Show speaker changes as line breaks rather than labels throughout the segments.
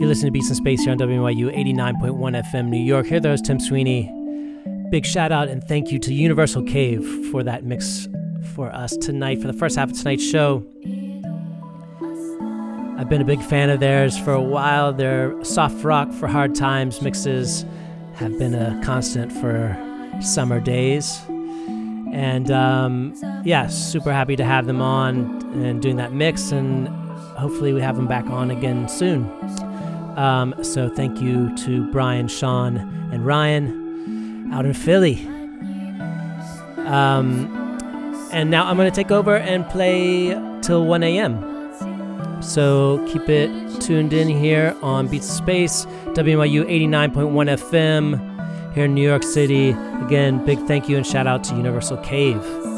You're listening to Beats in Space here on WNYU 89.1 FM New York. Here, there's Tim Sweeney. Big shout out and thank you to Universal Cave for that mix for us tonight, for the first half of tonight's show. I've been a big fan of theirs for a while. Their soft rock for hard times mixes have been a constant for summer days. And um, yeah, super happy to have them on and doing that mix. And hopefully, we have them back on again soon. Um, so, thank you to Brian, Sean, and Ryan out in Philly. Um, and now I'm going to take over and play till 1 a.m. So keep it tuned in here on Beats in Space, WNYU 89.1 FM here in New York City. Again, big thank you and shout out to Universal Cave.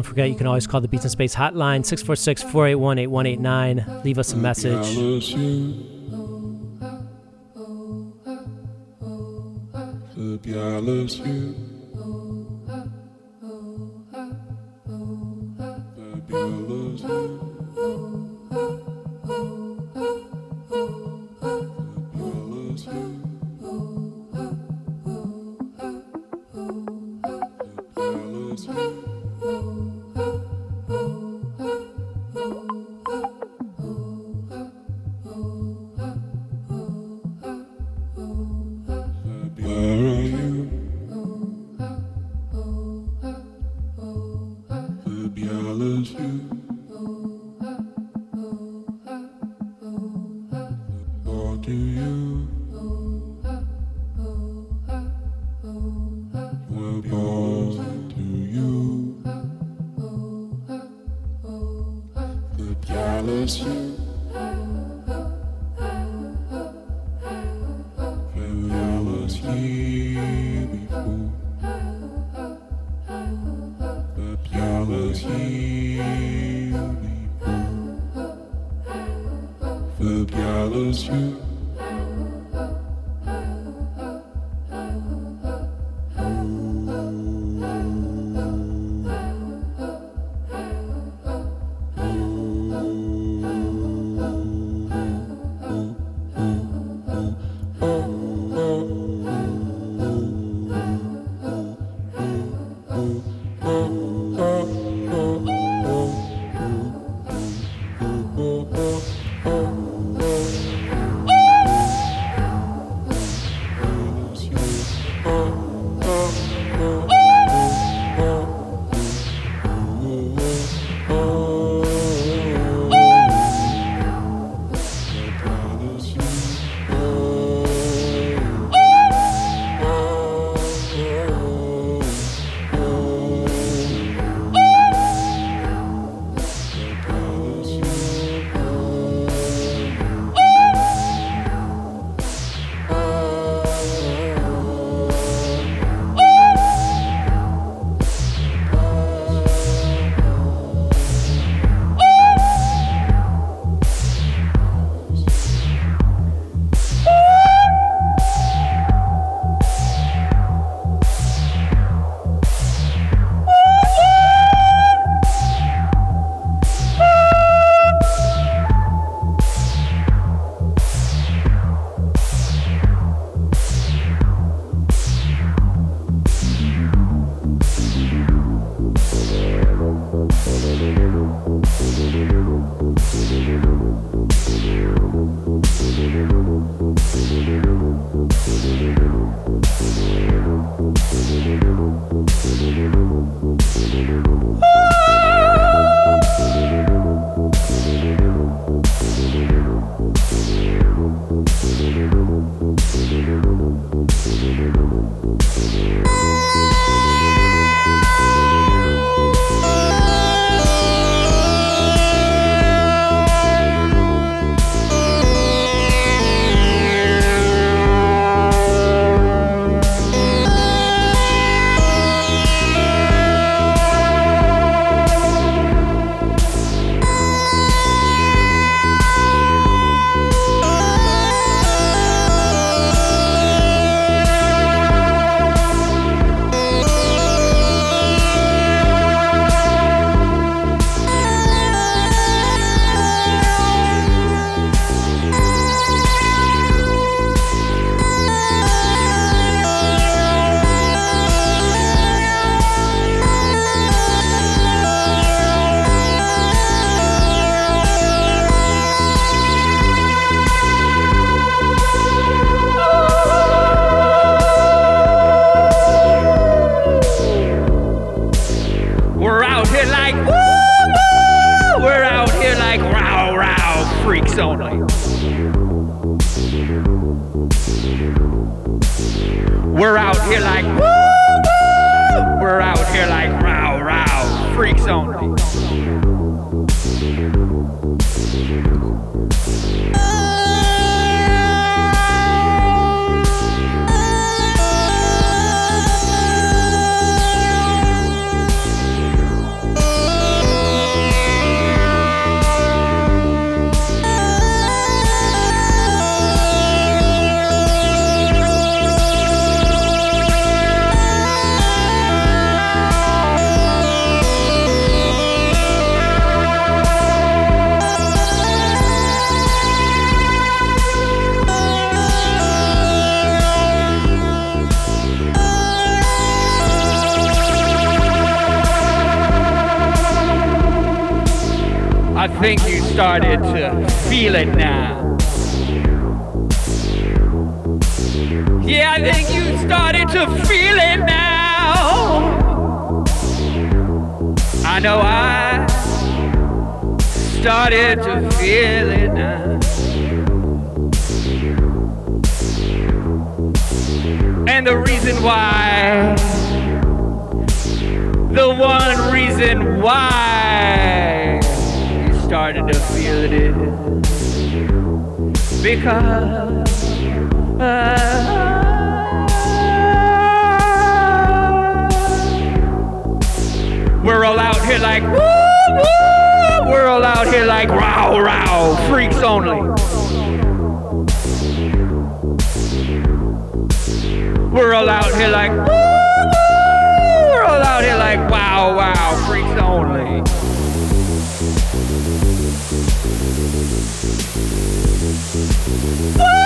Don't forget, you can always call the Beats in Space hotline, 646 481 8189. Leave us a message.
Think you started to feel it now. Yeah, I think you started to feel it now. I know I started to feel it now. And the reason why, the one reason why started to feel it because. We're all out here like woo woo. We're all out here like row row. Freaks only. We're all out here like woo woo. We're all out here like wow wow. Freaks only. Whoa!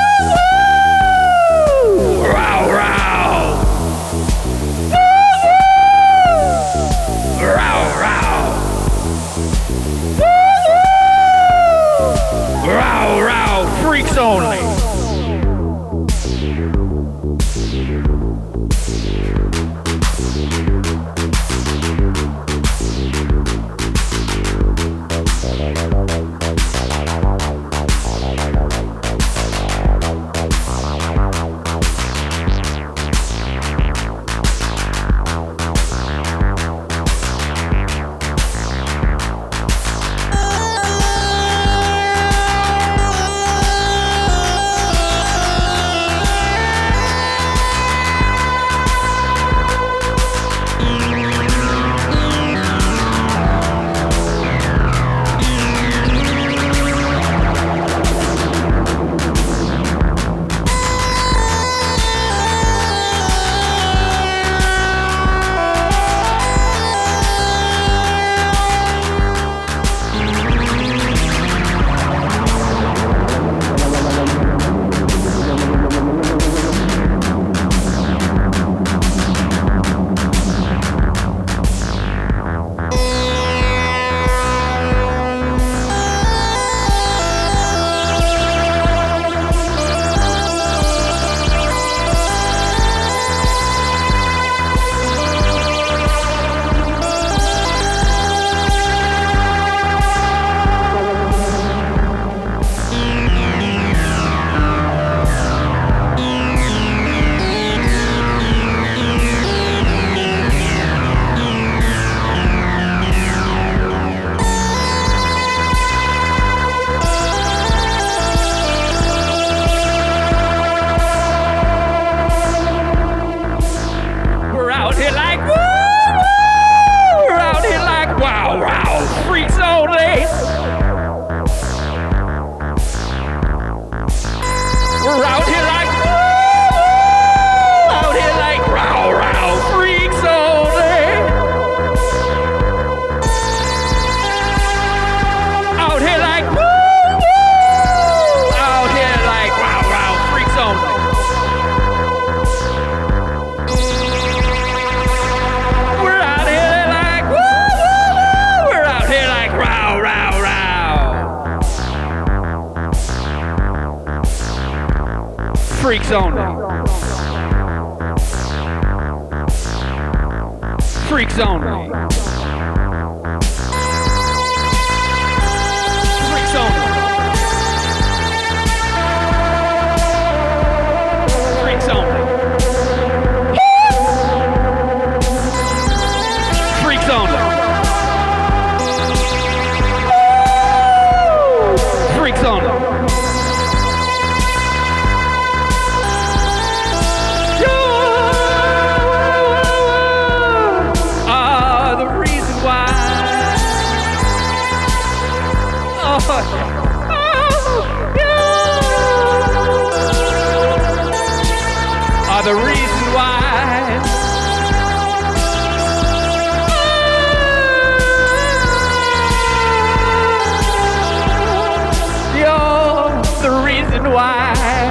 Reason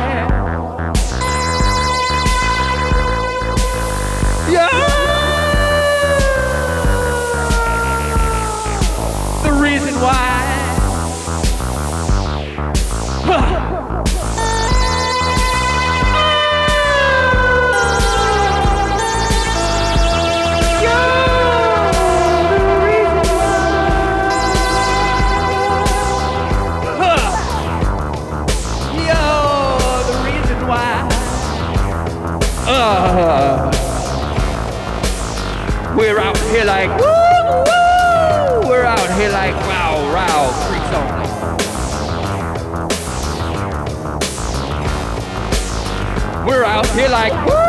We're like woo.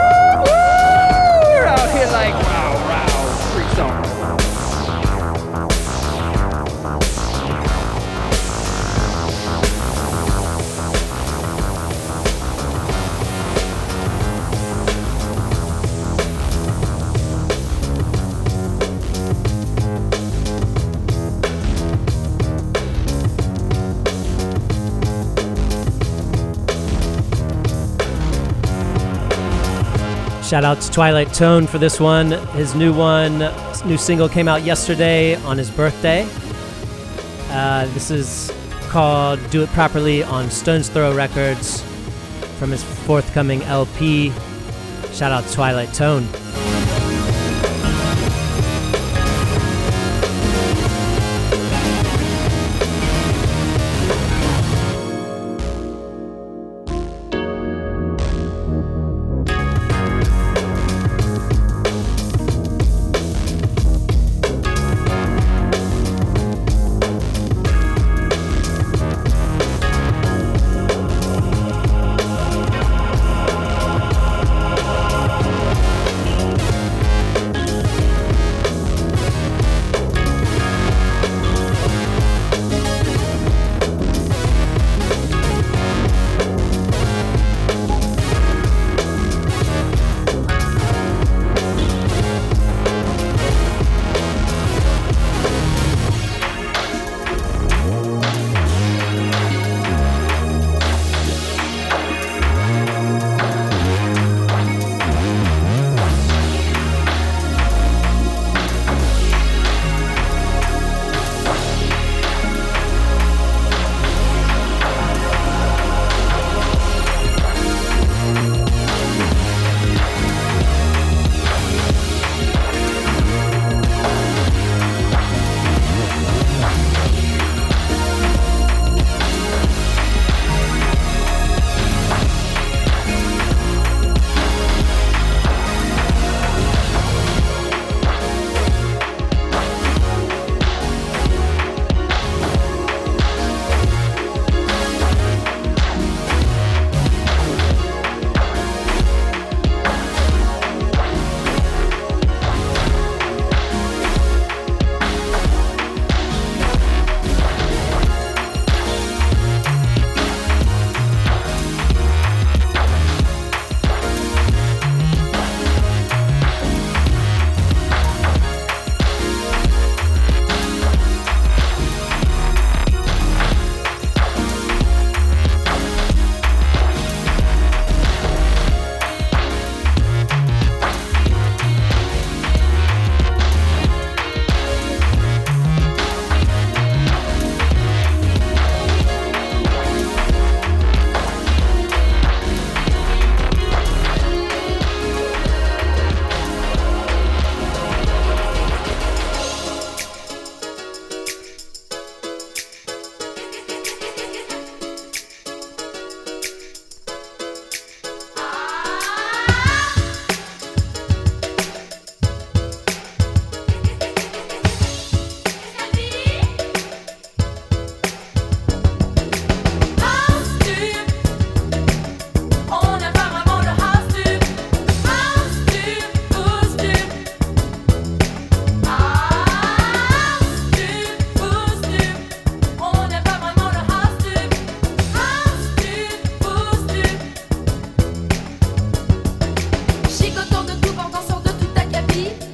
Shout out to Twilite Tone for this one. His new one, new single came out yesterday on his birthday. Uh, this is called Do It Properly on Stones Throw Records from his forthcoming LP. Shout out to Twilite Tone.
Chicotant de tout, portant sort
de toute ta cabine.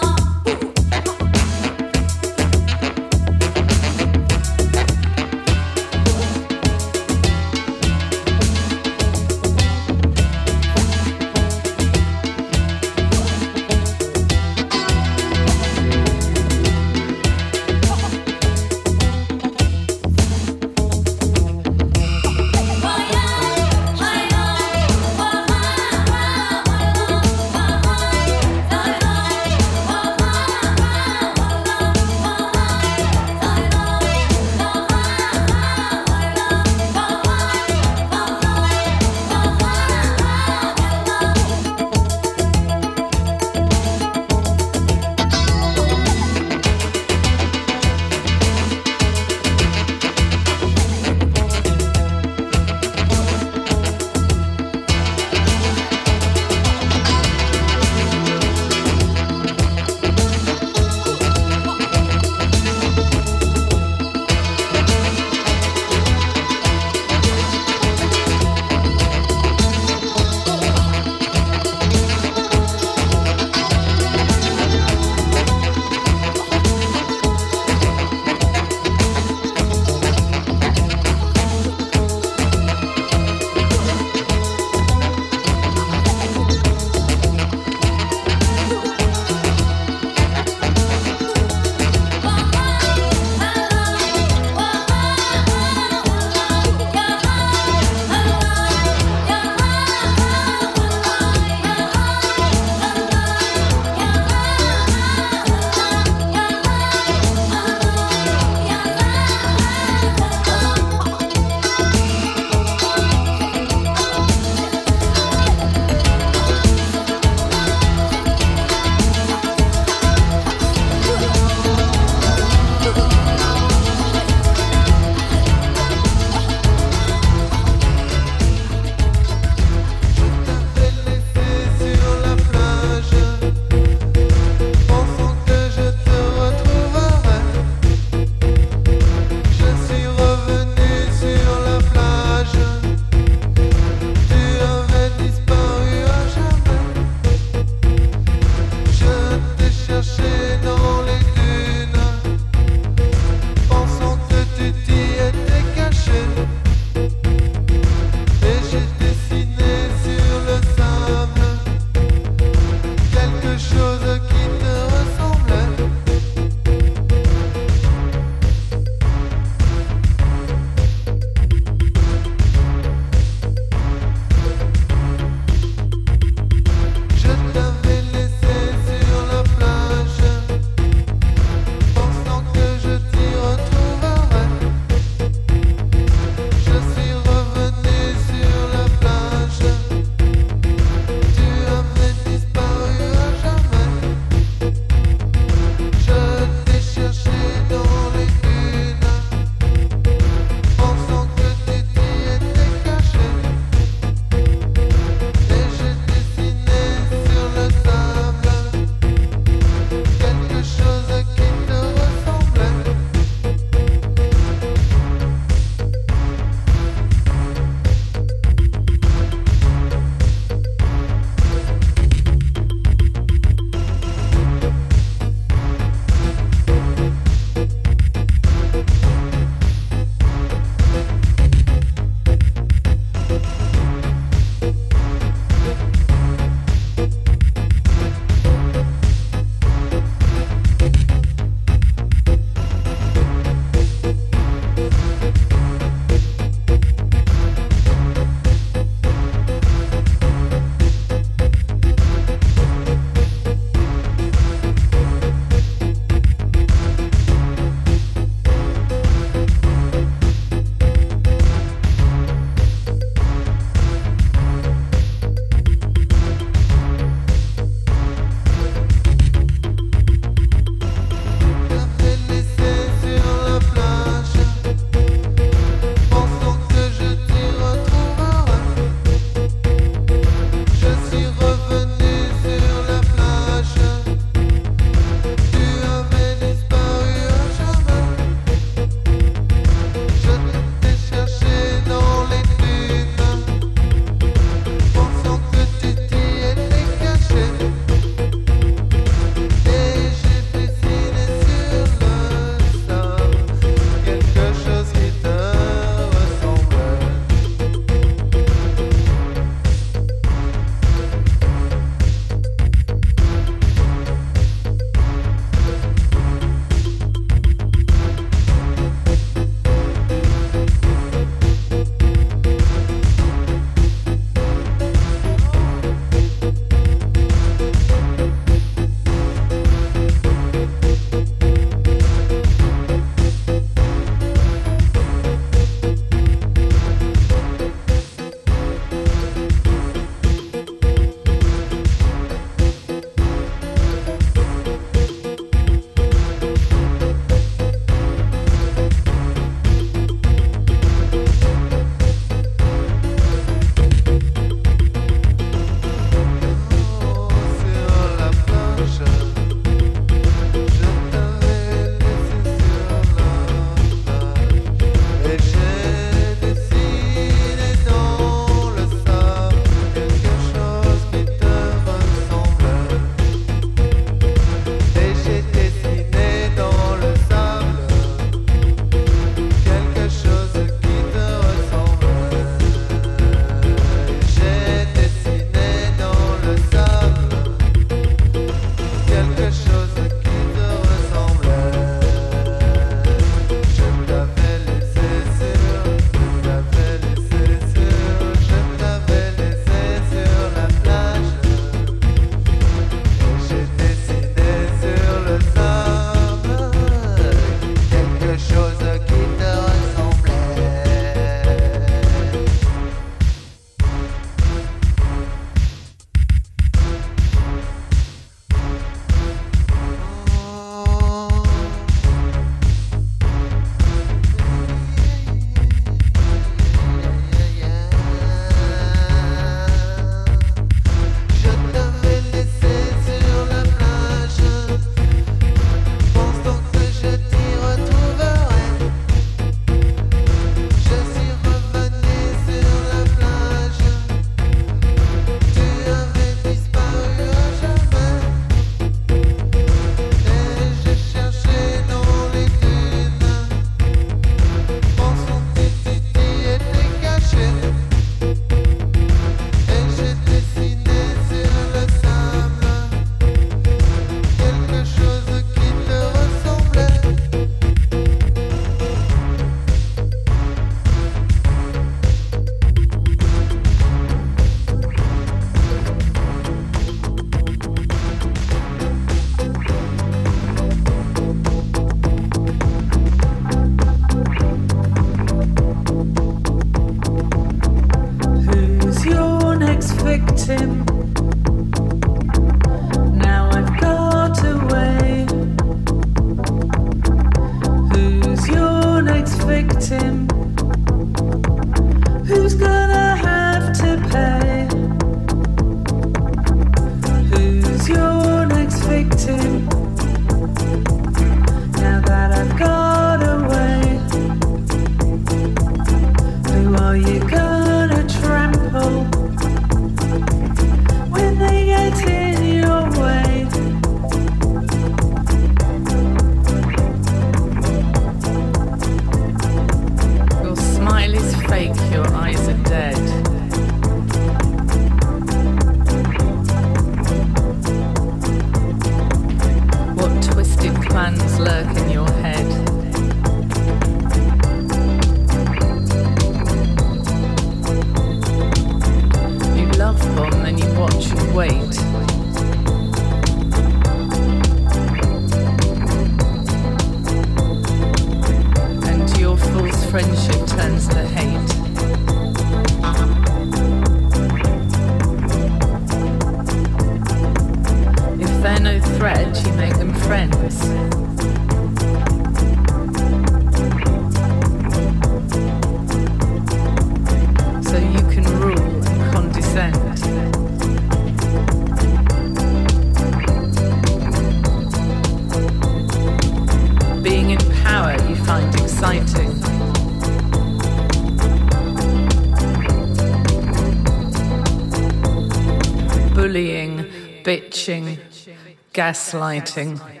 Gaslighting. Who's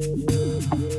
Yeah, yeah, yeah.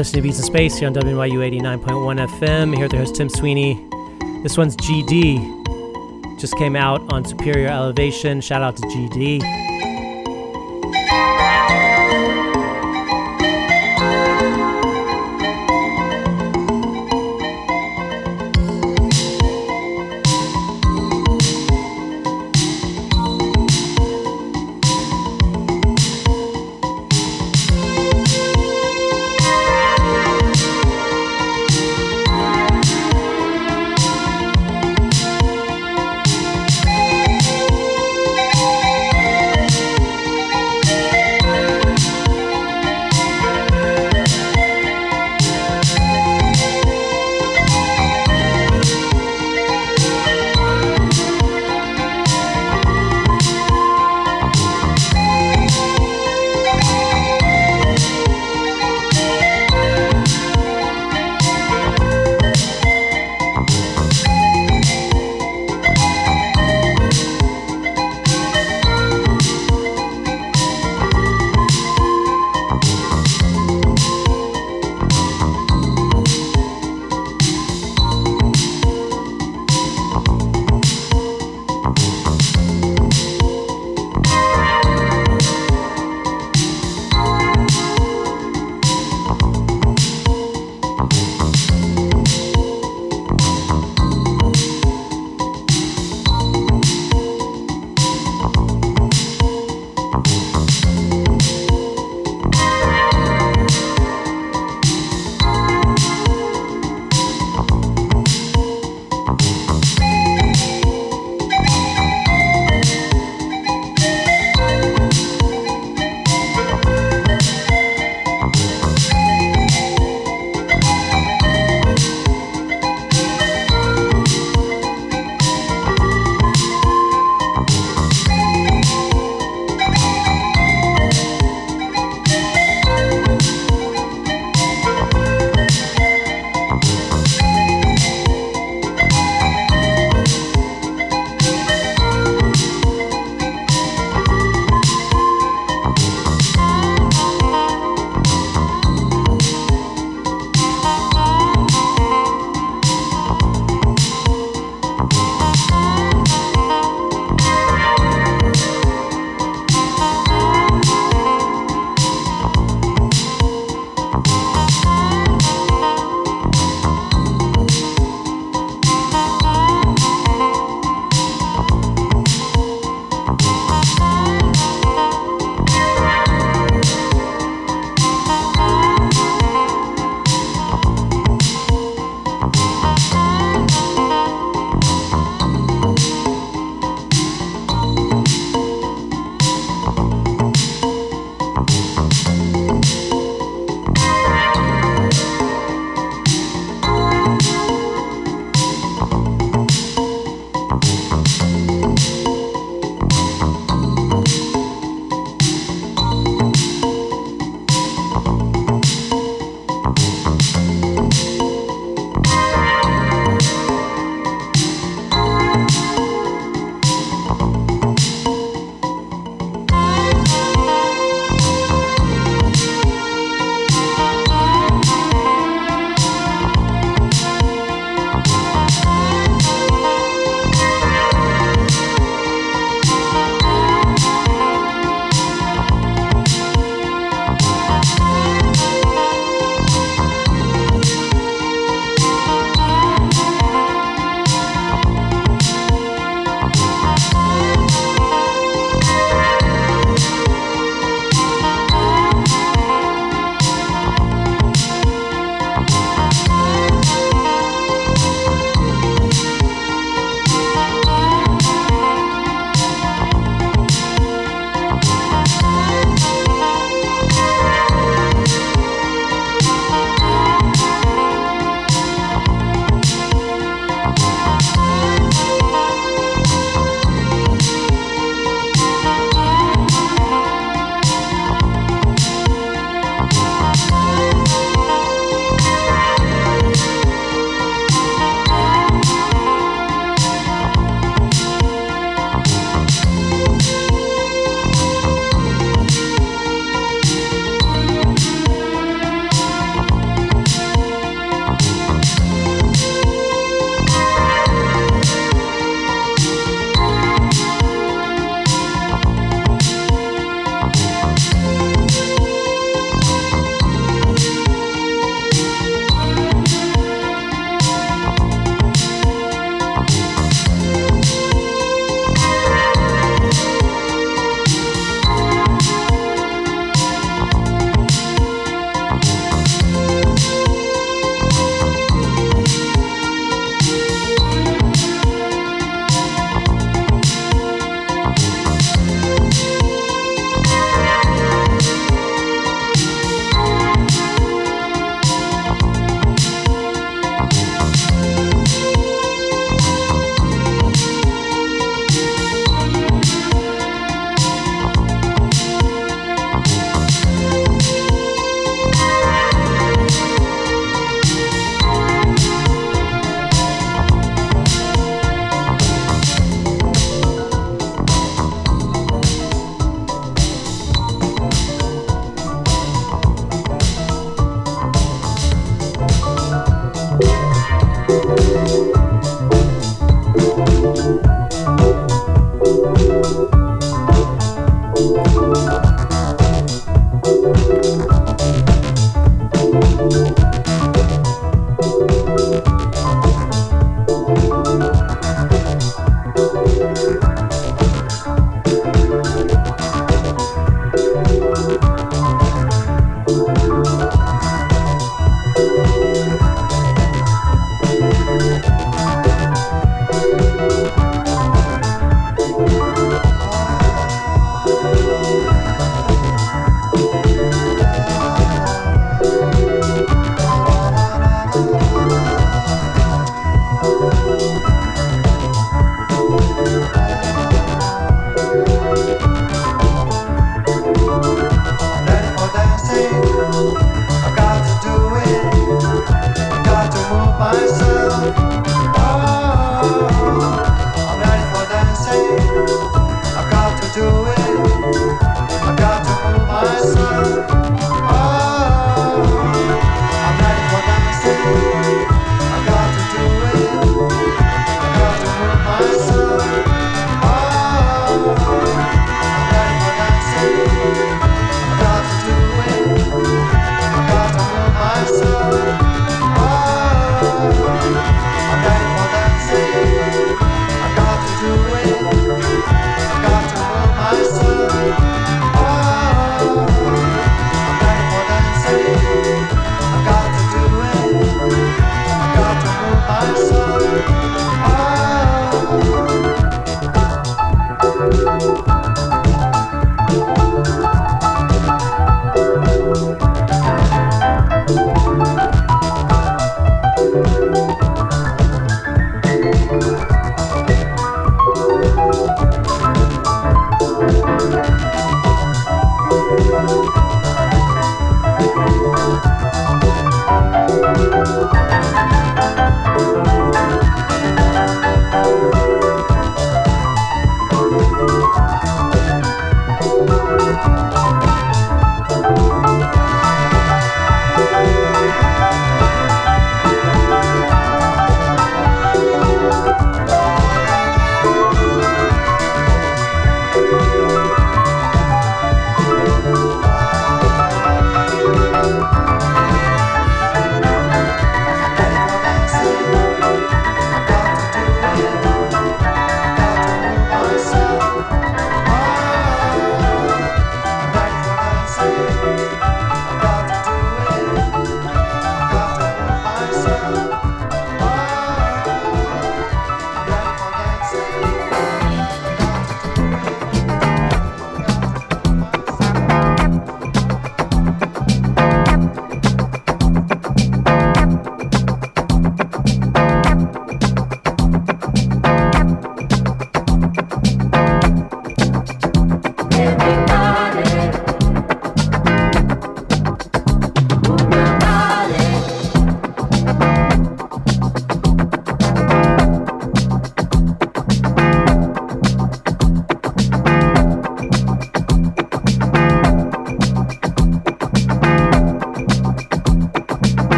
Listening to Beats in Space here on WNYU 89.1 FM. Here with the host Tim Sweeney. This one's GD. Just came out on Superior Elevation. Shout out to GD.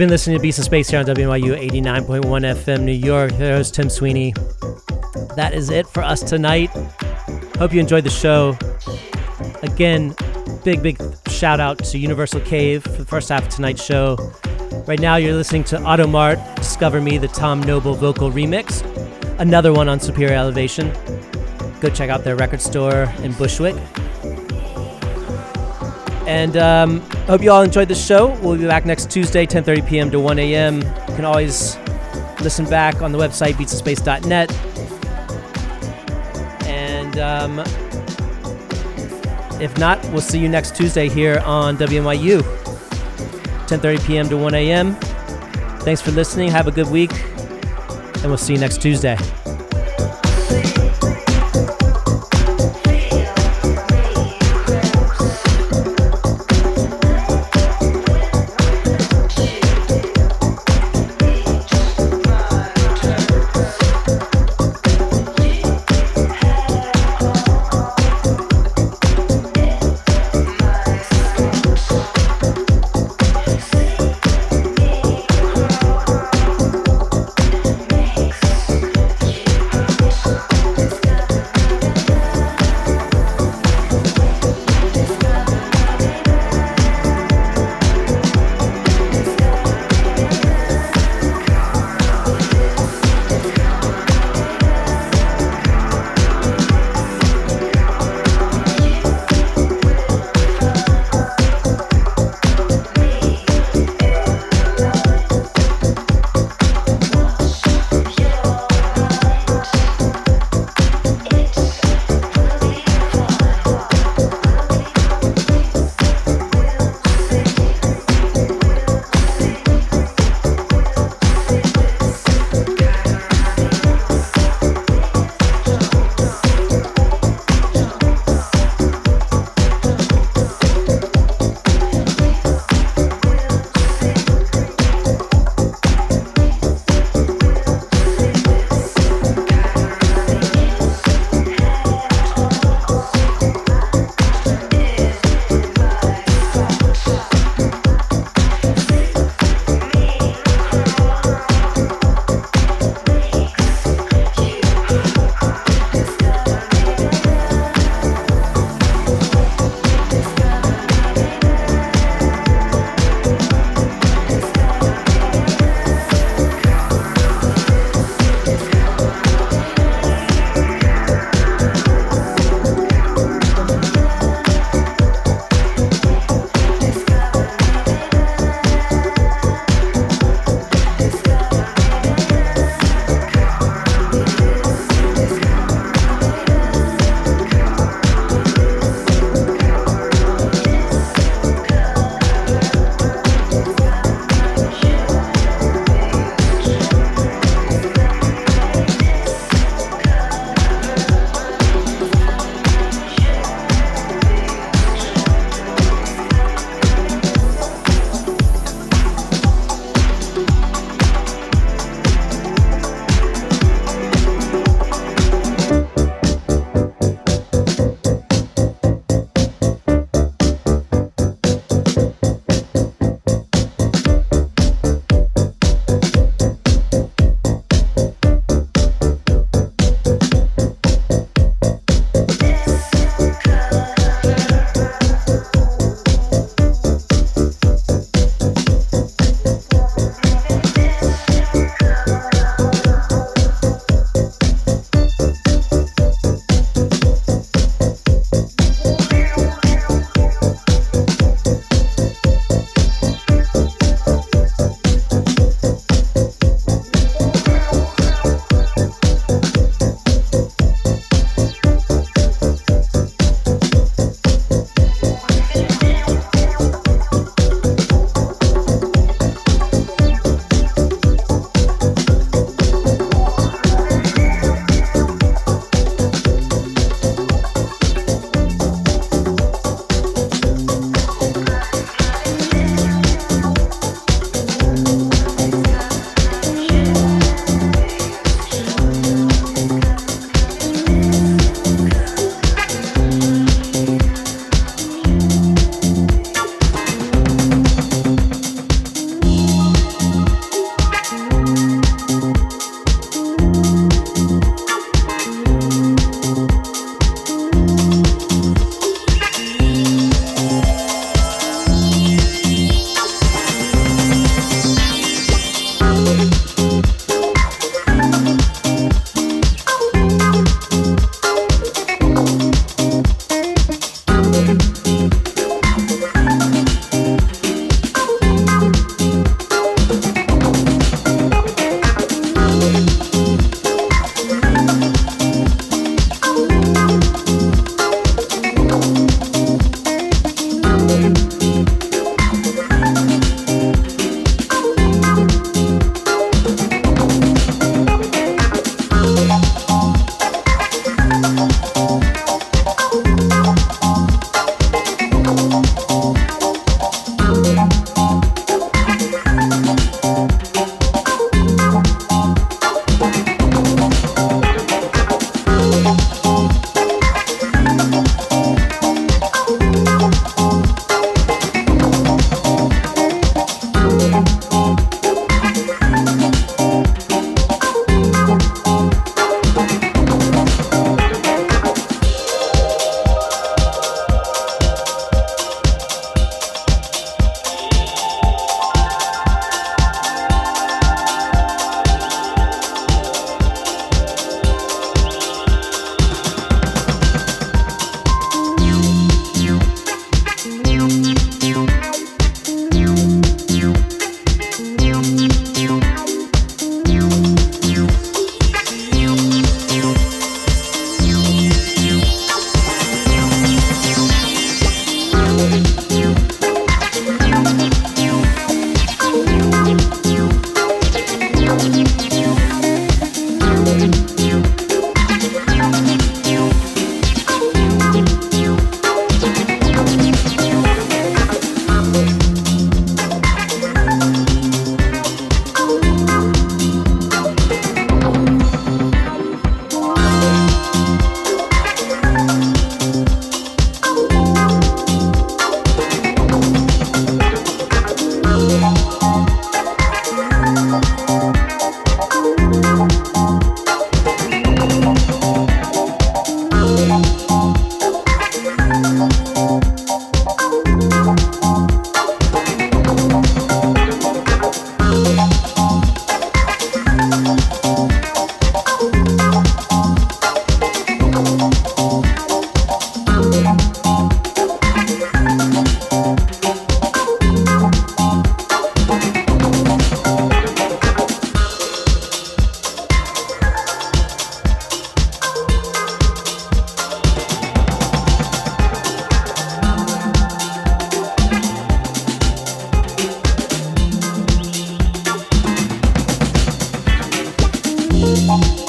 Been listening to Beats in Space here on WNYU 89.1 FM New York. There's Tim Sweeney. That is it for us tonight. Hope you enjoyed the show. Again, big, big shout out to Universal Cave for the first half of tonight's show. Right now, you're listening to Automart Discover Me, the Tom Noble vocal remix. Another one on Superior Elevation. Go check out their record store in Bushwick. And um, hope you all enjoyed the show. We'll be back next Tuesday, 10:30 p.m. to 1 a.m. You can always listen back on the website beatsinspace.net. And um, if not, we'll see you next Tuesday here on WNYU, 10:30 p.m. to 1 a.m. Thanks for listening. Have a good week, and we'll see you next Tuesday.
Musik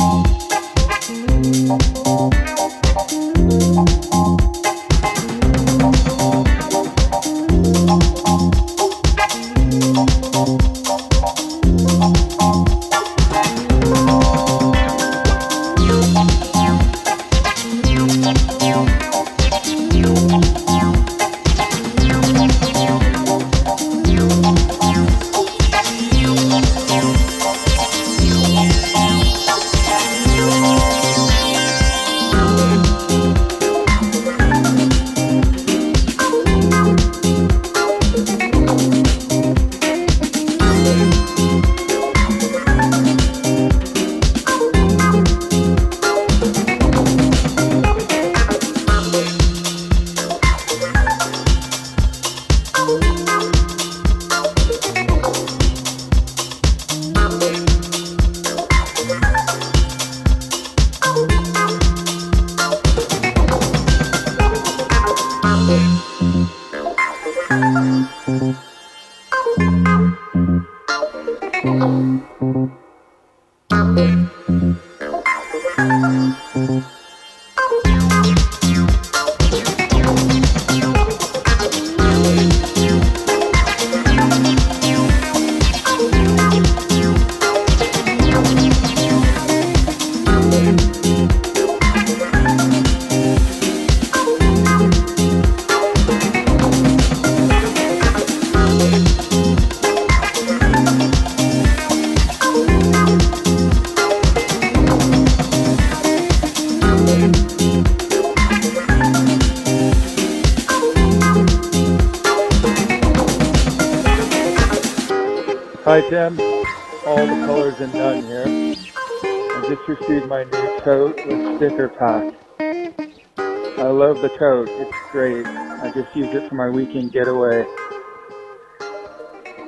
just use it for my weekend getaway.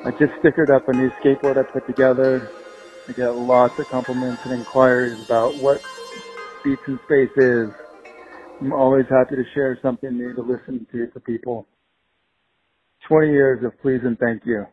I just stickered up a new skateboard I put together. I get lots of compliments and inquiries about what Beats in Space is. I'm always happy to share something new to listen to to people. 20 years of please and thank you.